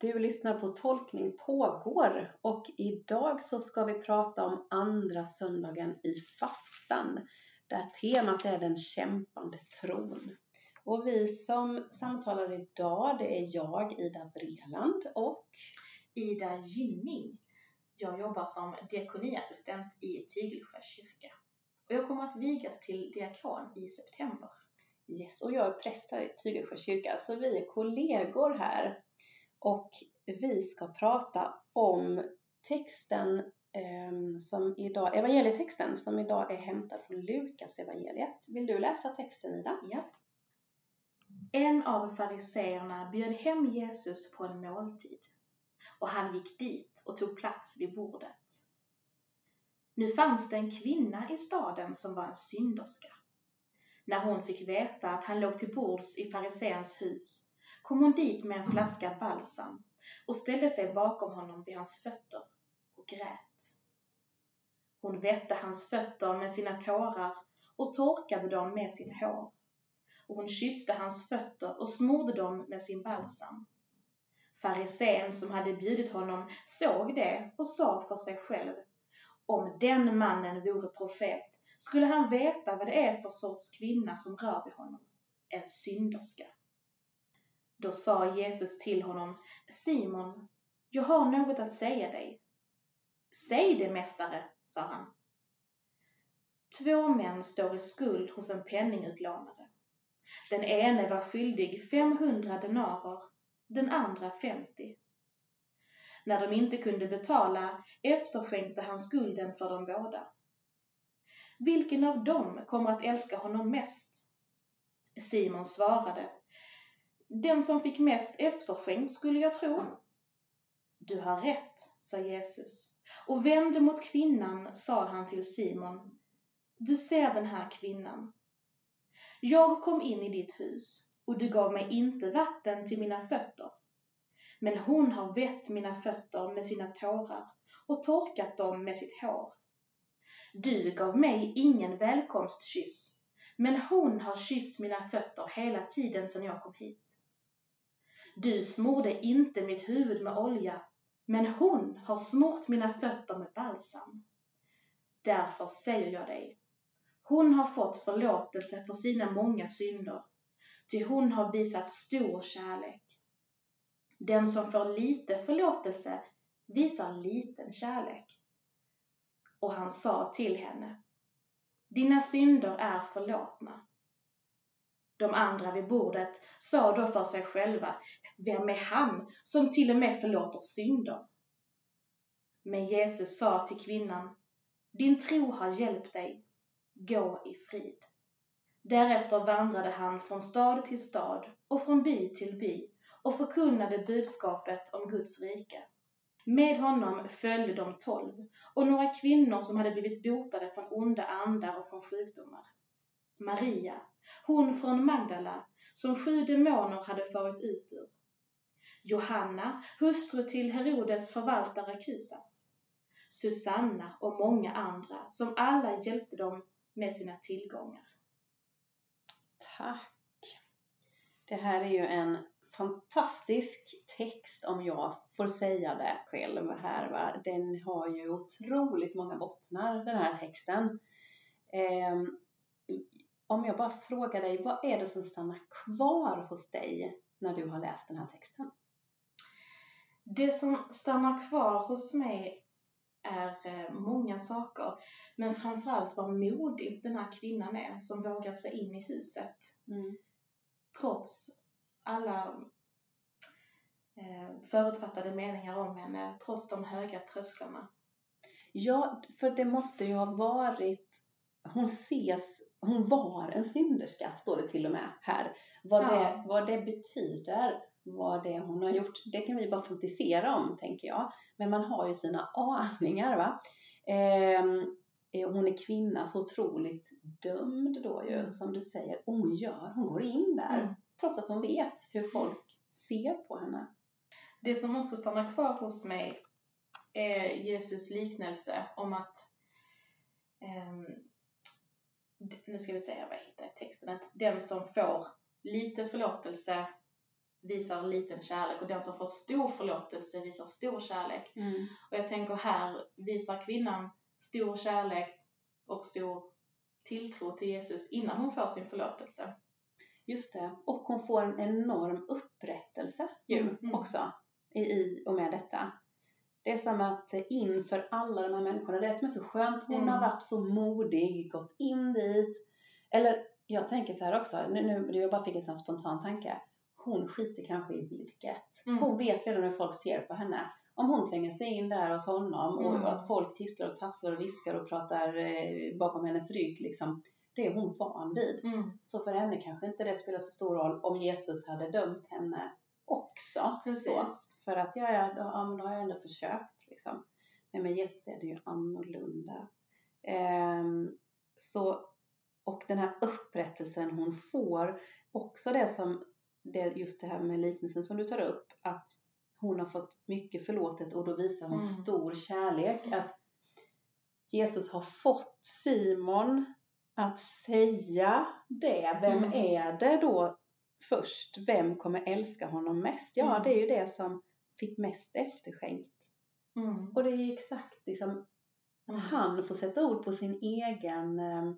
Du lyssnar på Tolkning pågår och idag så ska vi prata om andra söndagen i fastan där temat är den kämpande tron. Och vi som samtalar idag det är jag, Ida Vreland och Ida Gynning. Jag jobbar som diakoniassistent i Tygelsjö kyrka och jag kommer att vigas till diakon i september. Yes, och jag är präst här i Tygelsjö kyrka så vi är kollegor här och vi ska prata om texten eh, som idag, evangelietexten som idag är hämtad från Lukas evangeliet. Vill du läsa texten Ida? Ja. En av fariseerna bjöd hem Jesus på en måltid och han gick dit och tog plats vid bordet. Nu fanns det en kvinna i staden som var en synderska. När hon fick veta att han låg till bords i fariseens hus kom hon dit med en flaska balsam och ställde sig bakom honom vid hans fötter och grät. Hon vette hans fötter med sina tårar och torkade dem med sitt hår. Och hon kysste hans fötter och smorde dem med sin balsam. Farisén som hade bjudit honom såg det och sa för sig själv, om den mannen vore profet skulle han veta vad det är för sorts kvinna som rör vid honom, en synderska. Då sa Jesus till honom, Simon, jag har något att säga dig. Säg det, mästare, sa han. Två män står i skuld hos en penningutlånare. Den ene var skyldig 500 denarer, den andra 50. När de inte kunde betala efterskänkte han skulden för dem båda. Vilken av dem kommer att älska honom mest? Simon svarade, den som fick mest efterskänkt skulle jag tro. Du har rätt, sa Jesus och vände mot kvinnan sa han till Simon. Du ser den här kvinnan. Jag kom in i ditt hus och du gav mig inte vatten till mina fötter. Men hon har vett mina fötter med sina tårar och torkat dem med sitt hår. Du gav mig ingen välkomstkyss, men hon har kysst mina fötter hela tiden sedan jag kom hit. Du smorde inte mitt huvud med olja, men hon har smort mina fötter med balsam. Därför säger jag dig, hon har fått förlåtelse för sina många synder, ty hon har visat stor kärlek. Den som får lite förlåtelse visar liten kärlek. Och han sa till henne, dina synder är förlåtna. De andra vid bordet sa då för sig själva, vem är han som till och med förlåter synder? Men Jesus sa till kvinnan, din tro har hjälpt dig, gå i frid. Därefter vandrade han från stad till stad och från by till by och förkunnade budskapet om Guds rike. Med honom följde de tolv och några kvinnor som hade blivit botade från onda andar och från sjukdomar. Maria, hon från Magdala, som sju demoner hade farit ut ur. Johanna, hustru till Herodes förvaltare Kusas. Susanna och många andra som alla hjälpte dem med sina tillgångar. Tack! Det här är ju en fantastisk text om jag får säga det själv här. Va? Den har ju otroligt många bottnar den här texten. Ehm, om jag bara frågar dig, vad är det som stannar kvar hos dig när du har läst den här texten? Det som stannar kvar hos mig är eh, många saker, men framförallt vad modig den här kvinnan är som vågar sig in i huset. Mm. Trots alla eh, förutfattade meningar om henne, trots de höga trösklarna. Ja, för det måste ju ha varit hon ses, hon var en synderska, står det till och med här. Vad, ja. det, vad det betyder, vad det hon har gjort, det kan vi bara fantisera om, tänker jag. Men man har ju sina aningar, va. Ehm, eh, hon är kvinna, så otroligt dömd då ju, mm. som du säger. hon gör, hon går in där, mm. trots att hon vet hur folk ser på henne. Det som också stannar kvar hos mig är Jesus liknelse om att um, nu ska vi se vad jag hittar i texten, att den som får lite förlåtelse visar liten kärlek och den som får stor förlåtelse visar stor kärlek. Mm. Och jag tänker här visar kvinnan stor kärlek och stor tilltro till Jesus innan hon får sin förlåtelse. Just det. Och hon får en enorm upprättelse ju Mm, mm. också i, i och med detta. Det är som att inför alla de här människorna, det är som är så skönt, hon Mm. har varit så modig, gått in dit. Eller jag tänker så här också, nu, nu jag bara fick en sån spontan tanke. Hon skiter kanske i vilket. Mm. Hon vet redan hur folk ser på henne. Om hon tränger sig in där hos honom och Mm. att folk tisslar och tasslar och viskar och pratar eh, bakom hennes rygg liksom. Det är hon van vid. Mm, Så för henne kanske inte det spelar så stor roll om Jesus hade dömt henne också. precis. Så, för att ja, ja, då, då har jag ändå försökt. Liksom. Men med Jesus är det ju annorlunda. Ehm, så, och den här upprättelsen hon får, också det som, det, just det här med liknelsen som du tar upp, att hon har fått mycket förlåtet och då visar hon Mm. stor kärlek. Att Jesus har fått Simon att säga det. Vem Mm. är det då först? Vem kommer älska honom mest? Ja, Mm. det är ju det som fick mest efterskänkt. Mm, Och det är ju exakt liksom att Mm. han får sätta ord på sin egen, eh,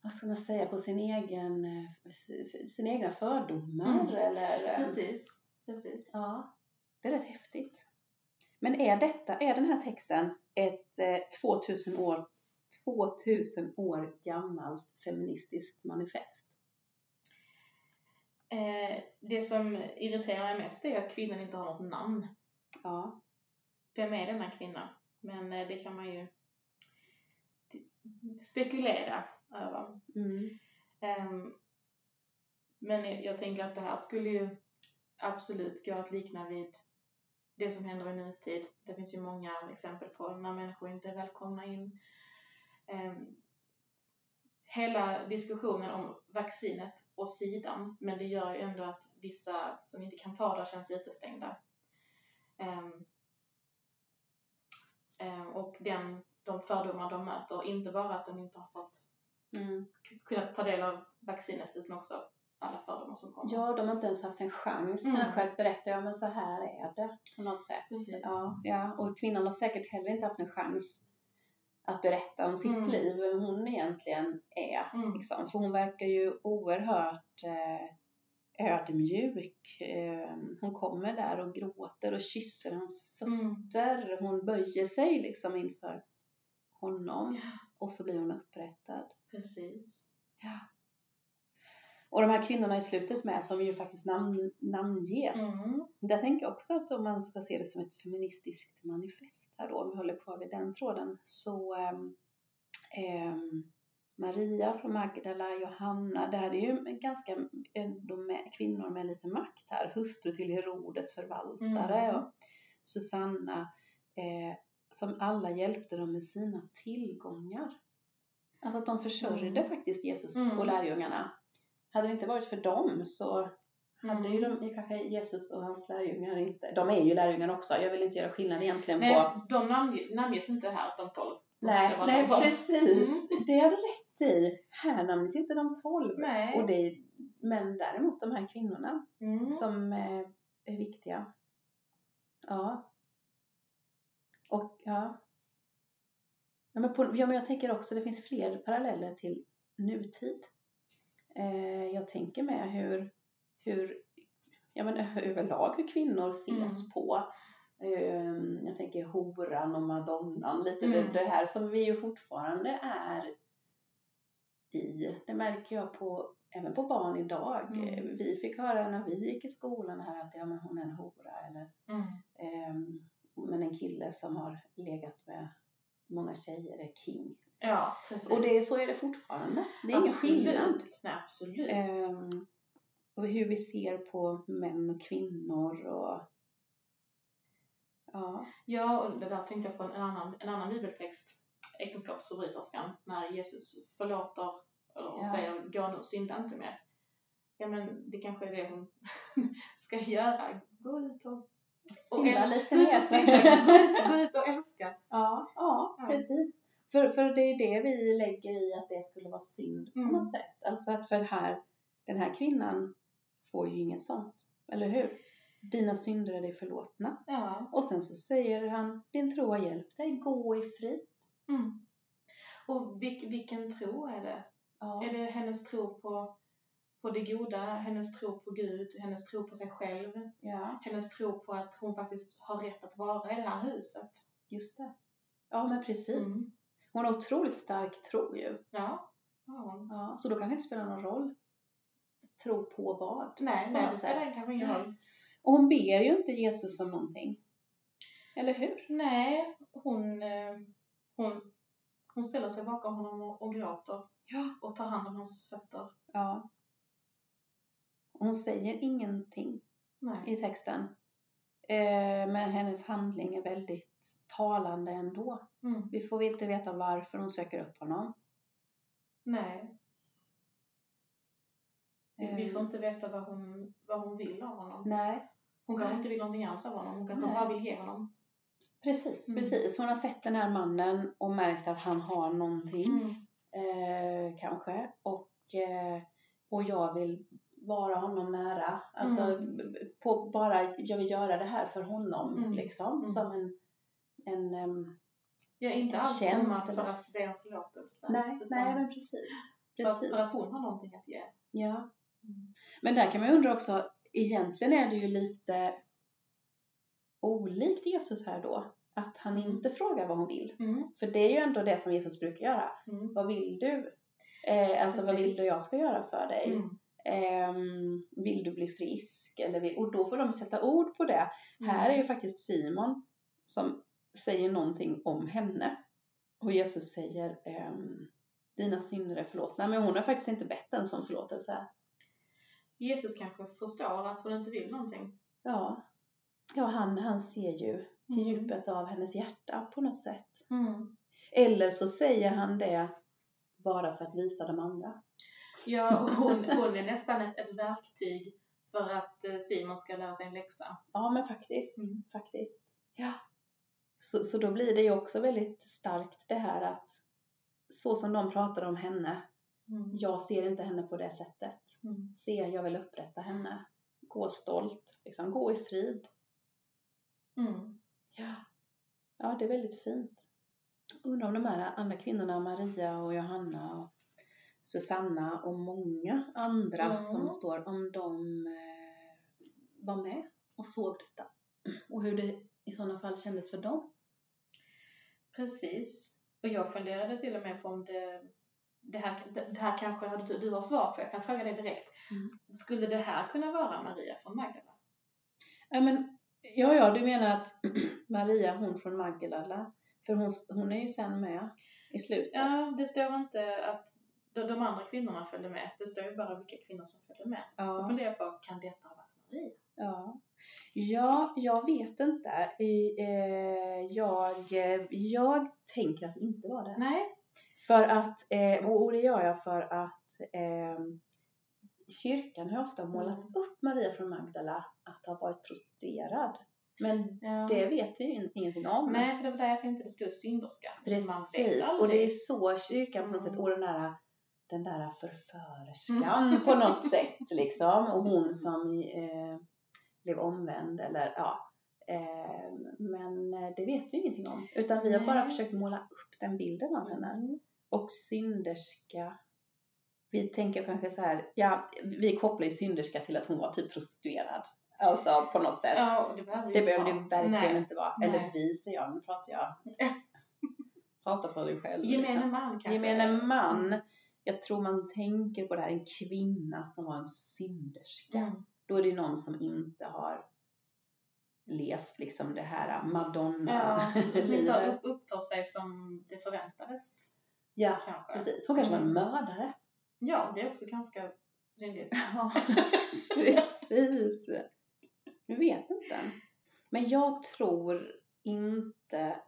vad ska man säga, på sin egen, eh, sina egna fördomar Mm. eller eh, precis. precis. Ja, det är rätt häftigt. Men är detta, är den här texten ett eh, 2000 år 2000 år gammalt feministiskt manifest? Eh, det som irriterar mig mest är att kvinnan inte har något namn. Ja. Vem är denna kvinna? Men eh, det kan man ju spekulera över. Mm. Ehm, men jag, jag tänker att det här skulle ju absolut gå att likna vid det som händer i nutid. Det finns ju många exempel på när människor inte är välkomna in. Ehm, hela diskussionen om vaccinet och sidan, men det gör ju ändå att vissa som inte kan ta det känns utestängda. Ehm, ehm, och den, de fördomar de möter, inte bara att de inte har fått Mm. kunnat ta del av vaccinet utan också alla fördomar som kommer. Ja, de har inte ens haft en chans Mm. kanske att berätta, ja men så här är det på något sätt. Precis. Ja, ja, och kvinnan har säkert heller inte haft en chans att berätta om sitt Mm. liv, vem hon egentligen är. Mm. Liksom. För hon verkar ju oerhört eh, ödmjuk. Eh, hon kommer där och gråter och kysser hans Mm. fötter. Hon böjer sig liksom inför honom. Och så blir hon upprättad. Precis. Ja. Och de här kvinnorna i slutet med som ju faktiskt namn, namnges. Mm. Där tänker jag också att om man ska se det som ett feministiskt manifest här då, om vi håller kvar vid den tråden, så ehm, Maria från Magdala, Johanna, det här är ju ganska med, kvinnor med lite makt här, hustru till Herodes förvaltare Mm. och Susanna, eh, som alla hjälpte dem med sina tillgångar. Alltså att de försörjde Mm. faktiskt Jesus Mm. och lärjungarna. Hade det inte varit för dem så hade ju Mm. de, kanske Jesus och hans lärjungar inte, de är ju lärjungar också, jag vill inte göra skillnad egentligen Nej, på de namnge- namnges inte här, de tolv. Nej, nej de precis. Det har du rätt i. Här namns inte de tolv. Nej. Och det, men däremot de här kvinnorna Mm. som eh, är viktiga. Ja. Och ja. Ja men, på, ja men jag tänker också, det finns fler paralleller till nutid. Eh, jag tänker med hur, hur ja men överlag hur kvinnor ses Mm. på. Eh, jag tänker horan och madonnan, lite Mm. det, det här som vi ju fortfarande är i. Det märker jag på, även på barn idag. Mm. Eh, Vi fick höra när vi gick i skolan här att ja, men hon är en hora eller ehm, men en kille som har legat med många tjejer är king. Ja, precis. Och det, så är det fortfarande. Det är ingen skillnad. Nej, absolut. Ehm, och hur vi ser på män och kvinnor och ja. Ja, och det där tänkte jag på en annan, en annan bibeltext, äktenskapsförbryterskan, när Jesus förlåter eller Ja. säger gå nu och synda inte mer. Ja men det kanske är det hon ska göra. Gå ut och, Synda äl- lite mer. och gå ut och älska. Ja, ja, Ja. precis. För, för det är det vi lägger i att det skulle vara synd på Mm. något sätt. Alltså att för här, den här kvinnan får ju inget sånt. Eller hur? Dina synder är dig förlåtna. Ja. Och sen så säger han, din tro har hjälpt dig, gå i frid. Mm. Och vil, vilken tro är det? Ja. Är det hennes tro på, på det goda, hennes tro på Gud, hennes tro på sig själv, ja, hennes tro på att hon faktiskt har rätt att vara i det här huset? just det. Ja, men precis. Mm. Hon har otroligt stark tro ju. Ja. ja. Ja, så då kan det inte spela någon roll. Tro på vad. Nej, nej, det spelar kanske ingen roll. Och hon ber ju inte Jesus om någonting. Eller hur? Nej, hon, eh, hon, hon ställer sig bakom honom och, och gråter Ja. och tar hand om hans fötter. ja. Hon säger ingenting Nej. i texten. Eh, men hennes handling är väldigt talande ändå. Mm. Vi får inte veta varför hon söker upp honom. Nej. Vi, vi får Eh, inte veta vad hon, vad hon vill av honom. Nej, Hon kanske inte vill någonting alls av honom. Hon kanske bara vill ge honom. precis, Mm. precis. Hon har sett den här mannen och märkt att han har någonting. Mm. eh, kanske. Och, eh, och jag vill vara honom nära. Alltså Mm. på bara, jag vill göra det här för honom Mm. liksom. Mm. Som en, en em, Är inte alls komma för att be om förlåtelse. nej, nej men precis. precis. för att hon har någonting att ge. Ja. Mm. Men där kan man ju undra också, egentligen är det ju lite olikt Jesus här då. Att han Mm. inte frågar vad hon vill. Mm. För det är ju ändå det som Jesus brukar göra. Mm. Vad vill du? Eh, alltså vad vill Precis. du jag ska göra för dig? Mm. Ehm, vill du bli frisk? Eller vill, och då får de sätta ord på det. Här är ju faktiskt Simon som säger någonting om henne. Och Jesus säger ehm, dina synder är förlåtna. Men hon har faktiskt inte bett ens om förlåtelse. Jesus kanske förstår att hon inte vill någonting. Ja, ja han, han ser ju till Mm. djupet av hennes hjärta på något sätt. Mm. Eller så säger han det bara för att visa de andra. Ja, och hon, hon är nästan ett, ett verktyg för att eh, Simon ska lära sig en läxa. Ja, men faktiskt. Mm. faktiskt. Ja. Så, så då blir det ju också väldigt starkt det här att så som de pratar om henne, Mm. jag ser inte henne på det sättet. Mm. Se, jag vill upprätta henne. Gå stolt, liksom. gå i frid. Mm. Ja. ja, det är väldigt fint. Undrar om de här andra kvinnorna, Maria och Johanna och Susanna och många andra Mm. som står, om de eh, var med och såg detta. Och hur det i sådana fall kändes för dem. Precis. Och jag funderade till och med på om det, det, här, det, här kanske hade du, har svar på, jag kan fråga dig direkt. Mm. Skulle det här kunna vara Maria från Magdala? Ja, men, ja, ja, du menar att Maria, hon från Magdala, för hon, hon är ju sen med i slutet. Ja, det står inte att de, de andra kvinnorna följde med. Det står ju bara vilka kvinnor som följde med. Så Ja. funderar jag på, kan detta ha varit Maria? Ja, ja jag vet inte. Eh, jag, jag tänker att det inte var det. Nej. För att, eh, och det gör jag för att eh, kyrkan har ofta målat Mm. upp Maria från Magdala att ha varit prostituerad. Men Ja. det vet vi ju ingenting om. Nej, för det var där jag tänkte det stod synderska. Precis, och det är så kyrkan på något Mm. sätt, och den där, den där förförerskan på något sätt liksom. Och hon som eh, blev omvänd eller ja. Eh, men det vet vi ingenting om. Utan vi har bara Nej. försökt måla upp den bilden av henne. Mm. Och synderska. Vi tänker kanske så här, ja, vi kopplar ju synderska till att hon var typ prostituerad. Alltså på något sätt. Ja, det behöver Det behöver det verkligen Nej. inte vara. Nej. Eller vi säger jag, nu pratar jag. Prata för dig själv. Gemene liksom. man kanske. Gemene man. Mm. Jag tror man tänker på det här, en kvinna som var en synderska. Mm. Då är det någon som inte har levt liksom det här Ja, madonna-livet. som inte har upp, uppfört sig som det förväntades. ja, Kanske. precis. Hon kanske var en mördare. Ja, det är också ganska syndigt. Ja, precis. Jag vet inte. Men jag tror inte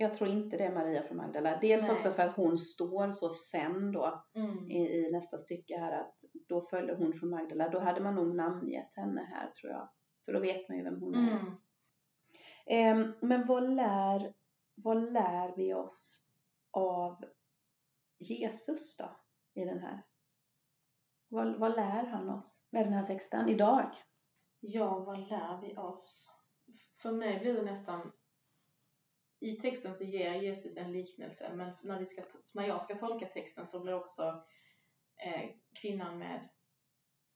jag tror inte det är Maria från Magdala. Dels Nej. också för att hon står så sen då Mm. i, i nästa stycke här att då följde hon från Magdala. Då hade man nog namngett henne här tror jag. För då vet man ju vem hon är. Mm. Ehm, men vad lär, vad lär vi oss av Jesus då? I den här? Vad, vad lär han oss med den här texten idag? Ja, vad lär vi oss? För mig blir det nästan i texten så ger Jesus en liknelse, men när, vi ska, när jag ska tolka texten så blir också eh, kvinnan med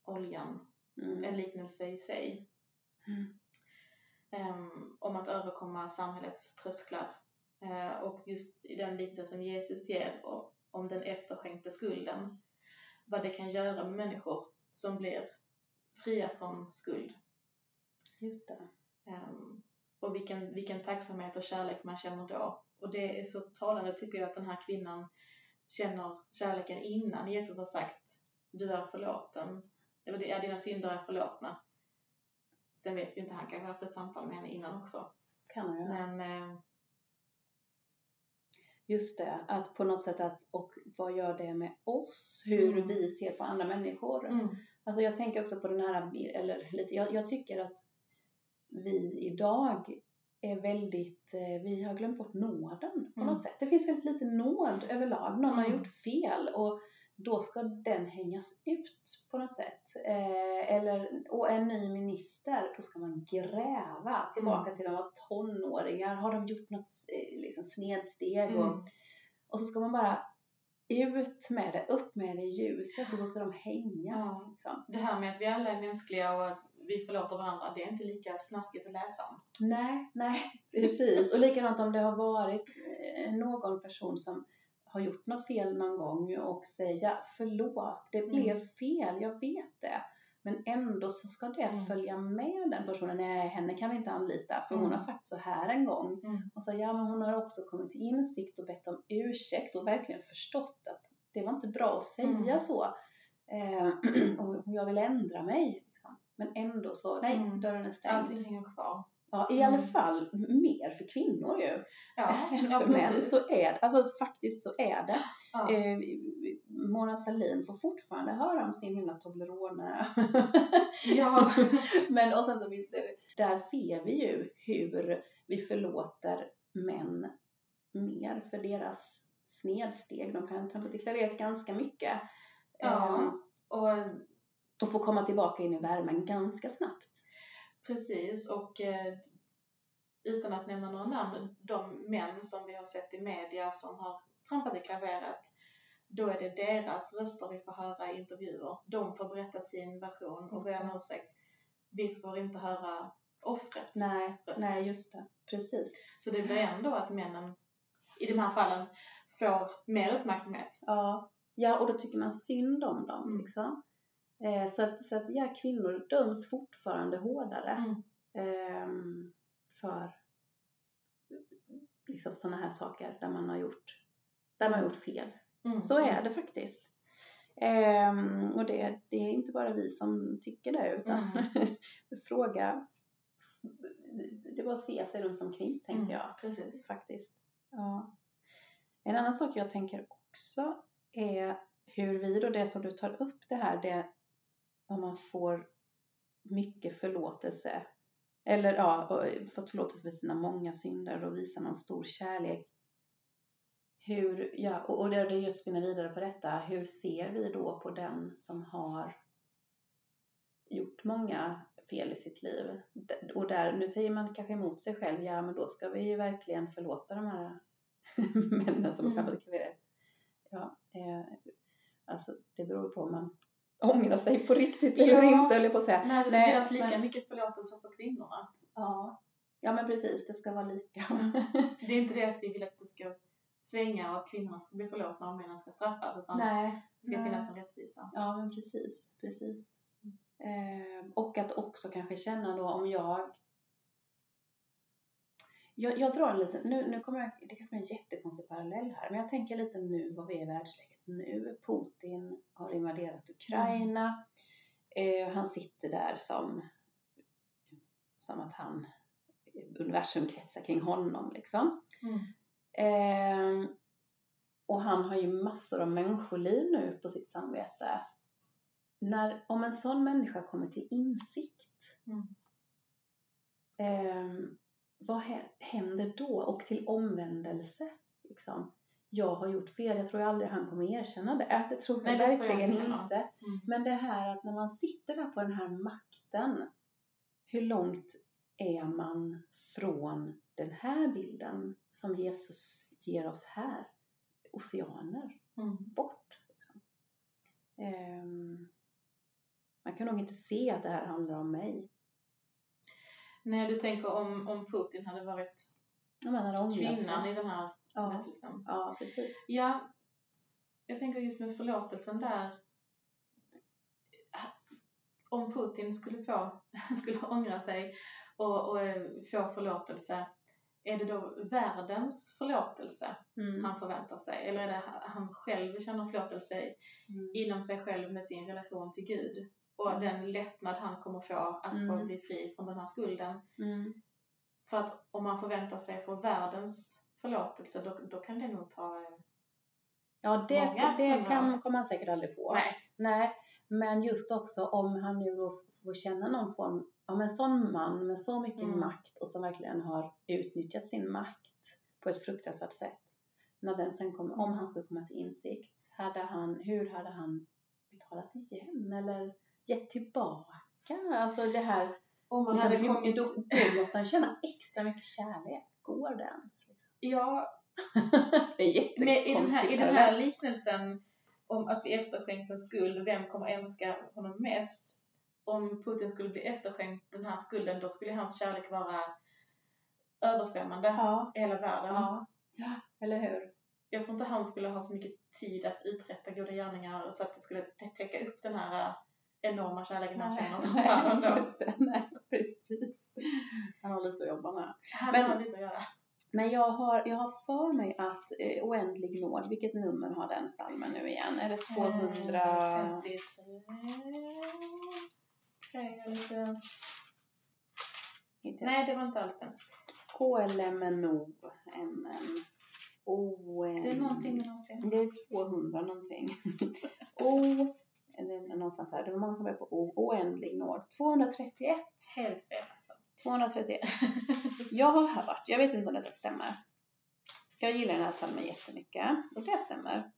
oljan Mm. en liknelse i sig. Mm. Em, om att överkomma samhällets trösklar. Eh, och just i den liknelsen som Jesus ger om den efterskänkta skulden, vad det kan göra med människor som blir fria från skuld. Just det. Ehm, och vilken, vilken tacksamhet och kärlek man känner då. Och det är så talande tycker jag att den här kvinnan känner kärleken innan Jesus har sagt du är förlåten. Eller är dina synder är förlåtna. Sen vet vi inte, han kanske har haft ett samtal med henne innan också. Kan han göra. Men eh, Just det, att på något sätt att, och vad gör det med oss? Hur Mm. vi ser på andra människor. mm, Alltså jag tänker också på den här, eller lite, jag, jag tycker att vi idag är väldigt, eh, vi har glömt bort nåden på Mm. något sätt. Det finns väldigt lite nåd överlag. Någon har Mm. gjort fel och då ska den hängas ut på något sätt. Eh, eller, och en ny minister, då ska man gräva tillbaka Mm. till de var tonåringar. Har de gjort något eh, liksom, snedsteg? Och, mm, och så ska man bara ut med det, upp med det i ljuset och så ska de hängas. Ja. Liksom. det här med att vi alla är mänskliga och att vi förlåter varandra, det är inte lika snaskigt att läsa om. Nej, nej, precis. Och likadant om det har varit eh, någon person som har gjort något fel någon gång och säga förlåt, det blev Mm. fel, jag vet det. Men ändå så ska det Mm. följa med den personen. Nej, henne kan vi inte anlita för hon Mm. har sagt så här en gång. Mm. Och så ja, men hon har också kommit till insikt och bett om ursäkt och verkligen förstått att det var inte bra att säga Mm. så. Eh, och jag vill ändra mig. Men ändå så, nej, Mm. dörren är stängd. Allting hänger kvar. Ja, i Mm. alla fall mer för kvinnor ju Ja, än ja för män. precis. Så är det. Alltså faktiskt så är det. Ja. Eh, Mona Sahlin får fortfarande höra om sin himla Toblerone. Ja. Men och sen så finns det, där ser vi ju hur vi förlåter män mer för deras snedsteg. De kan trampa till klaveret ganska mycket. Ja. Ehm, Och och få komma tillbaka in i värmen ganska snabbt. Precis, och eh, utan att nämna några namn, de män som vi har sett i media som har trampat i klaveret, då är det deras röster vi får höra i intervjuer. De får berätta sin version och be om ursäkt. Vi får inte höra offrets Nej, röst. nej just det. Precis. Så det blir ändå att männen i de här fallen får mer uppmärksamhet. Ja, ja och då tycker man synd om dem. Mm. Liksom. Eh, så att, så att ja, kvinnor döms fortfarande hårdare Mm. ehm, för liksom sådana här saker där man har gjort, där man har gjort fel. Mm. Så är det faktiskt. Ehm, och det, det är inte bara vi som tycker det utan Mm. fråga, det var att se sig runt omkring tänker Mm, jag Precis. faktiskt. Ja. En annan sak jag tänker också är hur vi då, det som du tar upp det här, det om man får mycket förlåtelse eller ja, och fått förlåtelse för sina många synder då visar man stor kärlek. Hur, ja, och, och det är ju att spinna vidare på detta, hur ser vi då på den som har gjort många fel i sitt liv? Och där, nu säger man kanske emot sig själv, ja men då ska vi ju verkligen förlåta de här männen som har Mm. i klaveret. Ja, eh, alltså det beror ju på om man ångrar sig på riktigt eller Ja. inte, jag på att säga. Nej, det ska finnas lika men- mycket förlåtelse för kvinnorna. Ja. ja, men precis, det ska vara lika. Det är inte det att vi vill att det ska svänga och att kvinnorna ska bli förlåtna och männen ska straffas, utan Nej, det ska nej. finnas en rättvisa. Ja, men precis, precis. Eh, och att också kanske känna då om jag jag, jag drar en liten, nu, nu kommer jag, det kanske är en jättekonstig parallell här, men jag tänker lite nu vad vi är i världsläget nu. Putin har invaderat Ukraina. Eh, han sitter där som, som att han, universum kretsar kring honom liksom. Mm. Eh, och han har ju massor av människoliv nu på sitt samvete. När, om en sån människa kommer till insikt, Mm. eh, vad hä- händer då? Och till omvändelse. Liksom. Jag har gjort fel. Jag tror aldrig han kommer erkänna det. Det tror jag Nej, tror jag verkligen inte inte. Mm. Men det här att när man sitter där på den här makten, hur långt är man från den här bilden som Jesus ger oss här? Oceaner Mm. bort. Liksom. Ehm, man kan nog inte se att det här handlar om mig. Nej, du tänker om, om Putin hade varit kvinnan i den här Ja, berättelsen. ja, precis. Ja, jag tänker just med förlåtelsen där. Om Putin skulle få, skulle ångra sig och, och eh, få förlåtelse, är det då världens förlåtelse Mm. han förväntar sig? Eller är det han själv känner förlåtelse Mm. inom sig själv med sin relation till Gud? Och Mm. den lättnad han kommer få att få Mm. bli fri från den här skulden. Mm. För att om man förväntar sig få världens förlåtelse, då, då kan det nog ta... eh, Ja, det, Många det kan, kommer han säkert aldrig få. Nej. Nej, men just också om han nu då får känna någon form av en sån man med så mycket Mm. makt och som verkligen har utnyttjat sin makt på ett fruktansvärt sätt. När den sen kommer, om han skulle komma till insikt, hade han, hur hade han betalat igen eller gett tillbaka? Alltså det här, Om man liksom, hade kommit... då, då måste han känna extra mycket kärlek. Går det ens? Liksom? Ja, Det är med, i, den här, jättekonstigt. i den här liknelsen om att bli efterskänkt en skuld, vem kommer älska honom mest? Om Putin skulle bli efterskänkt den här skulden, då skulle hans kärlek vara översvämmande Ja, i hela världen. ja, ja, eller hur? Jag tror inte han skulle ha så mycket tid att uträtta goda gärningar så att det skulle tä- täcka upp den här äh, enorma kärleken han känner för världen då. Nej, precis. Han har lite att jobba med. Han Men- har lite att göra. Men jag har, jag har för mig att eh, Oändlig nåd, vilket nummer har den salmen nu igen? Är det 200? Eh, 53. Nej, lite... Det var inte alls den. KLMNO, MN, ON. Det är någonting med någonting. Det är 200 någonting. O, det någonstans här, det var många som är på O, oändlig nåd. 231. Helt fel alltså. 231. Jag har hört, jag vet inte om detta stämmer. Jag gillar den här psalmen jättemycket och det stämmer.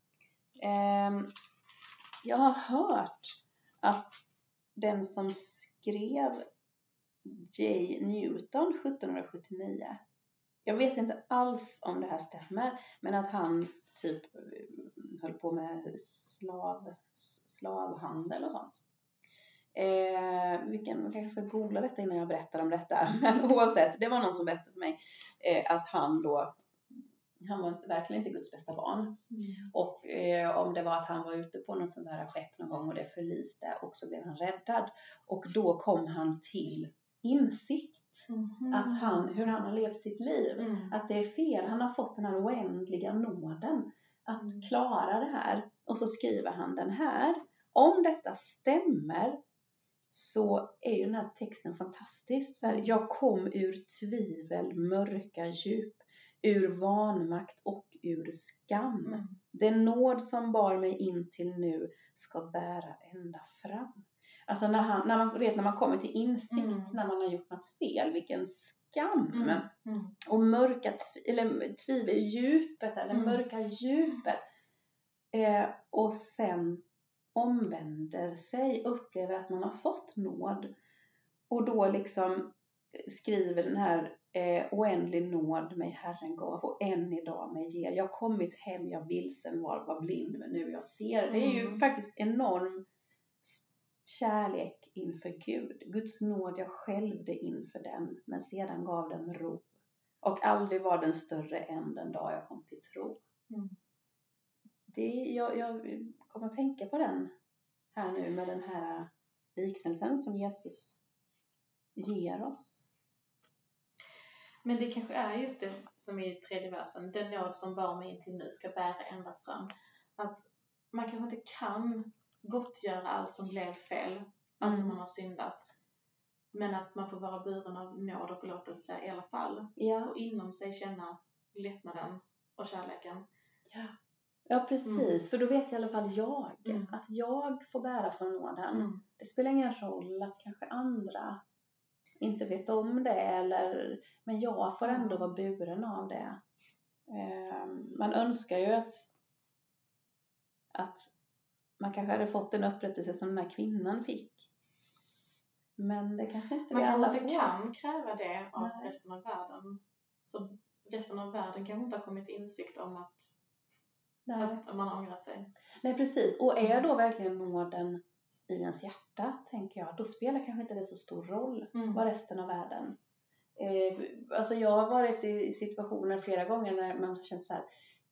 Ehm, jag har hört att den som skrev J. Newton 1779, jag vet inte alls om det här stämmer, men att han typ eh, höll på med slav, slavhandel och sånt. Eh, vilken, man kanske ska googla detta innan jag berättar om detta. Men oavsett, det var någon som berättade för mig eh, att han då, han var verkligen inte Guds bästa barn. Och eh, om det var att han var ute på något sånt här skepp någon gång och det förliste och så blev han räddad. Och då kom han till insikt Mhm. att han, hur han har levt sitt liv. Mm. Att det är fel. Han har fått den här oändliga nåden att Mm. klara det här. Och så skriver han den här. Om detta stämmer så är ju den här texten fantastisk. Så här, jag kom ur tvivel, mörka djup, ur vanmakt och ur skam. Mm. Den nåd som bar mig in till nu ska bära ända fram. Alltså när, han, när, man, vet, när man kommer till insikt, Mm. när man har gjort något fel, vilken skam! Mm. Mm. Och mörka eller tvivel, djupet eller Mm. mörka djupet. Eh, och sen omvänder sig, upplever att man har fått nåd. Och då liksom skriver den här eh, oändlig nåd mig Herren gav och än idag mig ger. Jag har kommit hem, jag vilsen var, var blind men nu jag ser. Det är ju Mm. faktiskt enorm kärlek inför Gud. Guds nåd, jag skälvde inför den, men sedan gav den ro. Och aldrig var den större än den dag jag kom till tro. Mm. Det, jag, jag kommer att tänka på den här nu med den här liknelsen som Jesus ger oss. Men det kanske är just det som i tredje versen, den nåd som bar mig in till nu ska bära ända fram. Att man kanske inte kan gottgöra allt som blev fel, allt som Mm. man har syndat. Men att man får vara buren av nåd och förlåtelse i alla fall. Ja, Och inom sig känna lättnaden och kärleken. ja precis. För då vet i alla fall jag Mm. att jag får bäras av nåden. Mm. Det spelar ingen roll att kanske andra inte vet om det eller men jag får ändå Mm. vara buren av det. Eh, man önskar ju att, att man kanske hade fått den upprättelse som den här kvinnan fick. Men det kanske inte Man vi alla får. kan kräva det av Nej. resten av världen. För resten av världen kanske inte har kommit insikt om att, Nej. att man har ångrat sig. Nej, precis. Och är då verkligen nåden i ens hjärta, tänker jag, då spelar kanske inte det så stor roll Mm. vad resten av världen. Eh, alltså jag har varit i situationer flera gånger när man känt så här,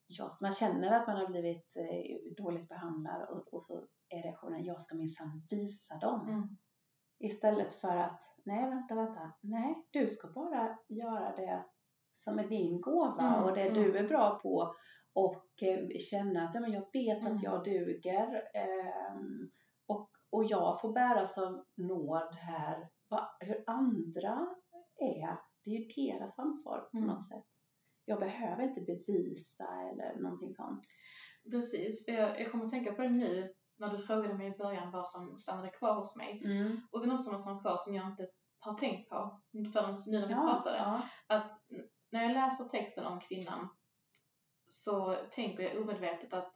ja, så man känner att man har blivit eh, dåligt behandlad och, och så är reaktionen, jag ska minsann visa dem. Mm. Istället för att, nej vänta, vänta, nej, du ska bara göra det som är din gåva Mm, och det mm. du är bra på och eh, känna att ja, men jag vet Mm. att jag duger ehm, och, och jag får bäras av nåd här. Va, hur andra är, det är ju deras ansvar på Mm. något sätt. Jag behöver inte bevisa eller någonting sånt. Precis. Jag, jag kommer att tänka på det nu när du frågade mig i början vad som stannade kvar hos mig. Och det är något som har stannat kvar som jag inte har tänkt på förrän nu när vi pratade. ja. Att när jag läser texten om kvinnan så tänker jag omedvetet att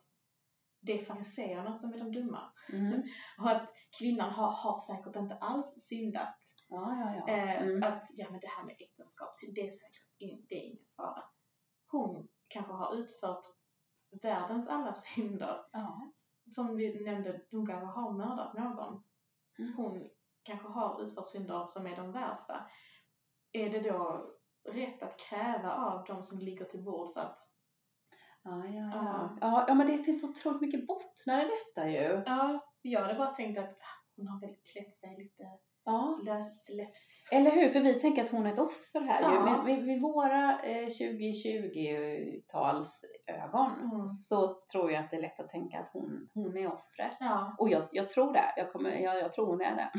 det är fariséerna som är de dumma. Mm. Och att kvinnan har, har säkert inte alls syndat. ja, ja, ja. Eh, Mm. Att ja, men det här med äktenskap, det är säkert in, det är ingen fara. Hon kanske har utfört världens alla synder. Som vi nämnde, hon kanske har mördat någon. Mm. Hon kanske har utfört synder som är de värsta. Är det då rätt att kräva av de som ligger till bords att Ja, ja, Ja. ja. ja. Men det finns otroligt mycket bottnar i detta ju. ja, jag hade bara tänkt att ah, hon har väl klätt sig lite Ja. lössläppt. Eller hur? För vi tänker att hon är ett offer här ju. Ja. Med, med, med våra eh, 2020-tals ögon Mm. så tror jag att det är lätt att tänka att hon, hon är offret. Ja, Och jag, jag tror det. Jag, kommer, jag, jag tror hon är det.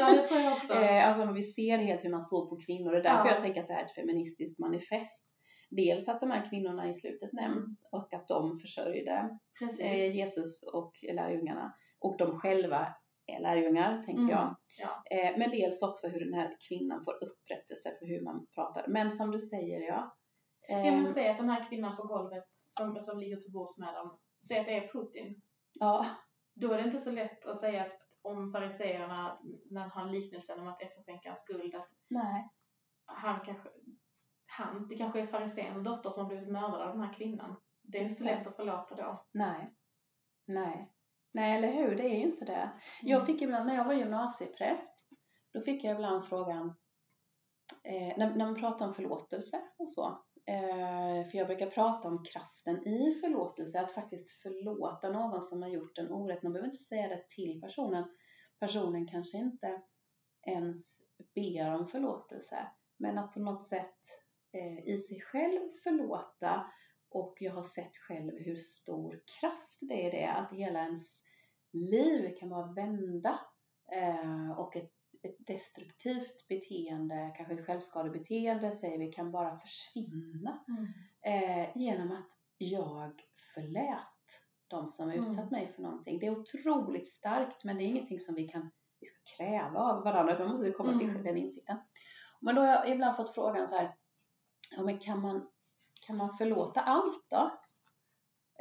ja det tror jag också. Eh, alltså vi ser helt hur man såg på kvinnor. Det är därför Ja. jag tänker att det här är ett feministiskt manifest. Dels att de här kvinnorna i slutet nämns och att de försörjde Precis. eh, Jesus och lärjungarna. Och de själva är lärjungar, tänker Mm, jag. ja. Eh, men dels också hur den här kvinnan får upprättelse för hur man pratar. Men som du säger, ja. Eh, Jag vill säga att den här kvinnan på golvet som, som ligger till bords med dem, säg att det är Putin. ja, Då är det inte så lätt att säga att om fariseerna, när han har liknelsen om att efterskänka en skuld, att nej. han kanske, hans, det kanske är fariséns dotter som blivit mördad av den här kvinnan. Det är inte så lätt att förlåta då. Nej. Nej. Nej, eller hur? Det är ju inte det. Jag fick ibland, när jag var gymnasiepräst, då fick jag ibland frågan, eh, när, när man pratar om förlåtelse och så, eh, för jag brukar prata om kraften i förlåtelse, att faktiskt förlåta någon som har gjort en orätt. Man behöver inte säga det till personen. Personen kanske inte ens ber om förlåtelse, men att på något sätt i sig själv förlåta och jag har sett själv hur stor kraft det är det, att hela ens liv kan bara vända eh, och ett, ett destruktivt beteende, kanske ett självskadebeteende säger vi, kan bara försvinna Mm. eh, genom att jag förlät de som har utsatt mig för någonting. Det är otroligt starkt men det är ingenting som vi kan vi ska kräva av varandra, man måste komma till Mm. den insikten. Men då har jag ibland fått frågan så här, ja, men kan, man, kan man förlåta allt då?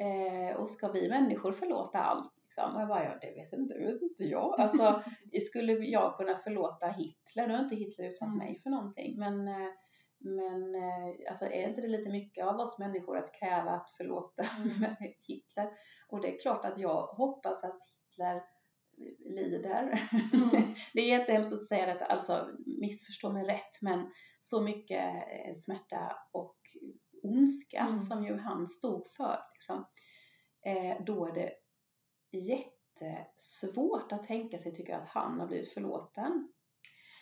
Eh, och ska vi människor förlåta allt? Liksom? Och jag bara, ja, det vet inte, vet inte jag. Alltså, skulle jag kunna förlåta Hitler? Nu har inte Hitler utsatt Mm. mig för någonting, men, eh, men eh, alltså, är inte det lite mycket av oss människor att kräva att förlåta Mm. Hitler? Och det är klart att jag hoppas att Hitler lider. Mm. det är jättehemskt att säga detta, alltså missförstå mig rätt, men så mycket eh, smärta och ondska Mm. som ju han stod för. Liksom. Eh, då är det jättesvårt att tänka sig, tycker jag, att han har blivit förlåten.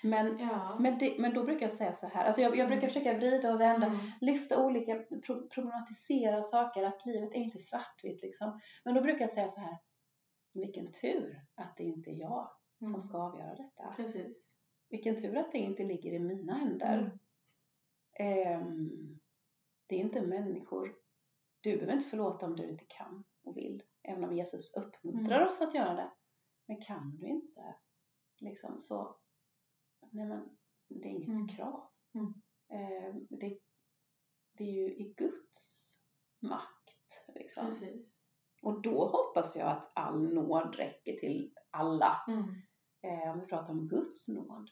Men, Ja. men, det, men då brukar jag säga så här, alltså jag, jag brukar Mm. försöka vrida och vända, Mm. lyfta olika, pro, problematisera saker, att livet är inte svartvitt liksom. Men då brukar jag säga så här, vilken tur att det inte är jag som Mm. ska avgöra detta. Precis. Vilken tur att det inte ligger i mina händer. Ehm, det är inte människor. Du behöver inte förlåta om du inte kan och vill. Även om Jesus uppmuntrar Mm. oss att göra det. Men kan du inte, liksom så, nej men det är inget Mm. krav. Mm. Ehm, det, det är ju i Guds makt. Liksom. Precis. Och då hoppas jag att all nåd räcker till alla. Mm. Eh, om vi pratar om Guds nåd.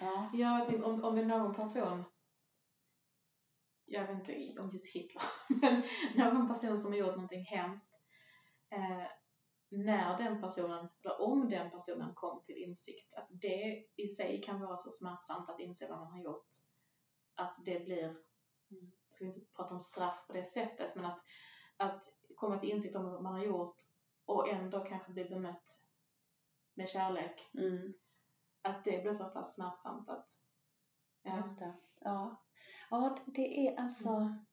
Ja. Jag tänkte om, om det är någon person, jag vet inte om just Hitler, men någon person som har gjort någonting hemskt, eh, när den personen, eller om den personen kom till insikt att det i sig kan vara så smärtsamt att inse vad man har gjort, att det blir, mm, ska vi inte prata om straff på det sättet, men att, att komma till insikt om vad man har gjort och ändå kanske bli bemött med kärlek. Mm. Att det blir så pass smärtsamt att... Ja. Just det. Ja. Ja, det är alltså... Mm.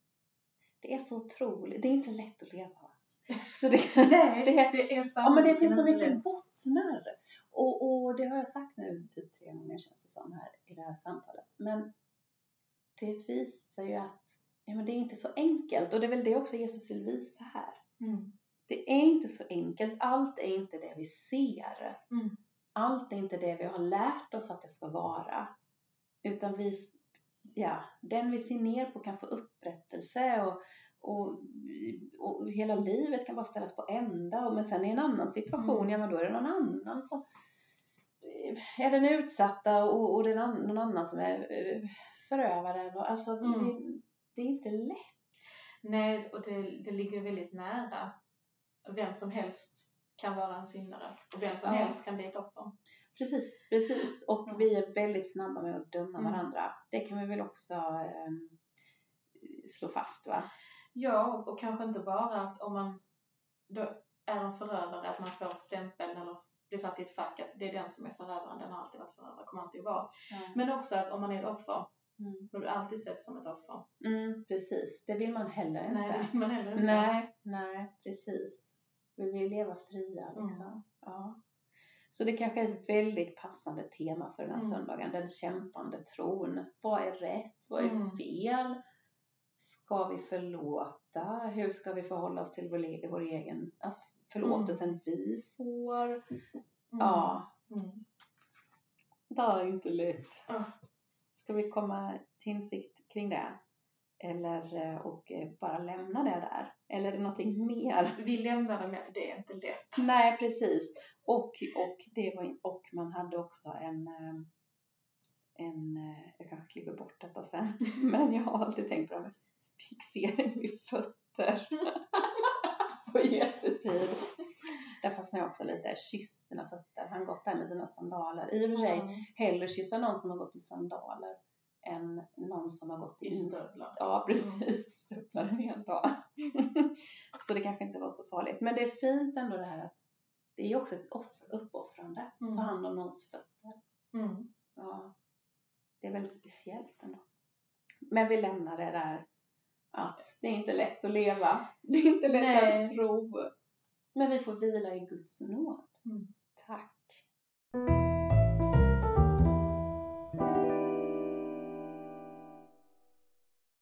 Det är så otroligt. Det är inte lätt att leva. Så det, Nej, det, det är ja, men det finns så mycket bottnar. Och, och det har jag sagt nu typ tre gånger känns det som här i det här samtalet. Men det visar ju att ja, men det är inte så enkelt. Och det är väl det också Jesus vill visa här. Mm. Det är inte så enkelt. Allt är inte det vi ser. Mm. Allt är inte det vi har lärt oss att det ska vara. Utan vi, ja, den vi ser ner på kan få upprättelse och, och, och hela livet kan bara ställas på ända. Men sen i en annan situation, mm. ja men då är det någon annan som är den utsatta och, och det är någon annan som är eh, förövaren. Alltså, mm. det, det, är inte lätt. Nej, och det, det ligger väldigt nära vem som helst kan vara en syndare och vem som ja. helst kan bli ett offer. Precis, precis. Och ja. vi är väldigt snabba med att döma mm. varandra. Det kan vi väl också eh, slå fast va? Ja, och, kanske inte bara att om man då är en förövare att man får stämpeln eller blir satt i ett fack att det är den som är förövaren, den har alltid varit förövare, kommer alltid vara. Mm. Men också att om man är ett offer Mm. Då du alltid sett som ett offer. Mm, precis, det vill man heller inte. Nej, det vill man heller inte. Nej, nej, precis. Vi vill leva fria mm. liksom. Mm. Ja. Så det kanske är ett väldigt passande tema för den här mm. söndagen, den kämpande tron. Vad är rätt? Vad är mm. fel? Ska vi förlåta? Hur ska vi förhålla oss till vår, vår egen alltså förlåtelsen mm. vi får? Mm. Ja. Det är inte lätt. Ska vi komma till insikt kring det? Eller eh, och eh, bara lämna det där? Eller är det någonting mer? Vi lämnar det med att det är inte lätt. Nej, precis. Och, och, det var, och man hade också en, eh, en, jag kanske klipper bort detta sen, men jag har alltid tänkt på det med fixering vid fötter på Jesu tid. Där fastnade jag också lite, kysst dina fötter. Han gått där med sina sandaler. I och för sig, mm. hellre kyssa någon som har gått i sandaler än någon som har gått i stövlar. Ja, precis. Stövlar en hel dag. så det kanske inte var så farligt. Men det är fint ändå det här att det är också ett offer, uppoffrande. Mm. Ta hand om någons fötter. Mm. Ja. Det är väldigt speciellt ändå. Men vi lämnar det där att det är inte lätt att leva. Det är inte lätt Nej. att tro. Men vi får vila i Guds nåd. Mm. Tack.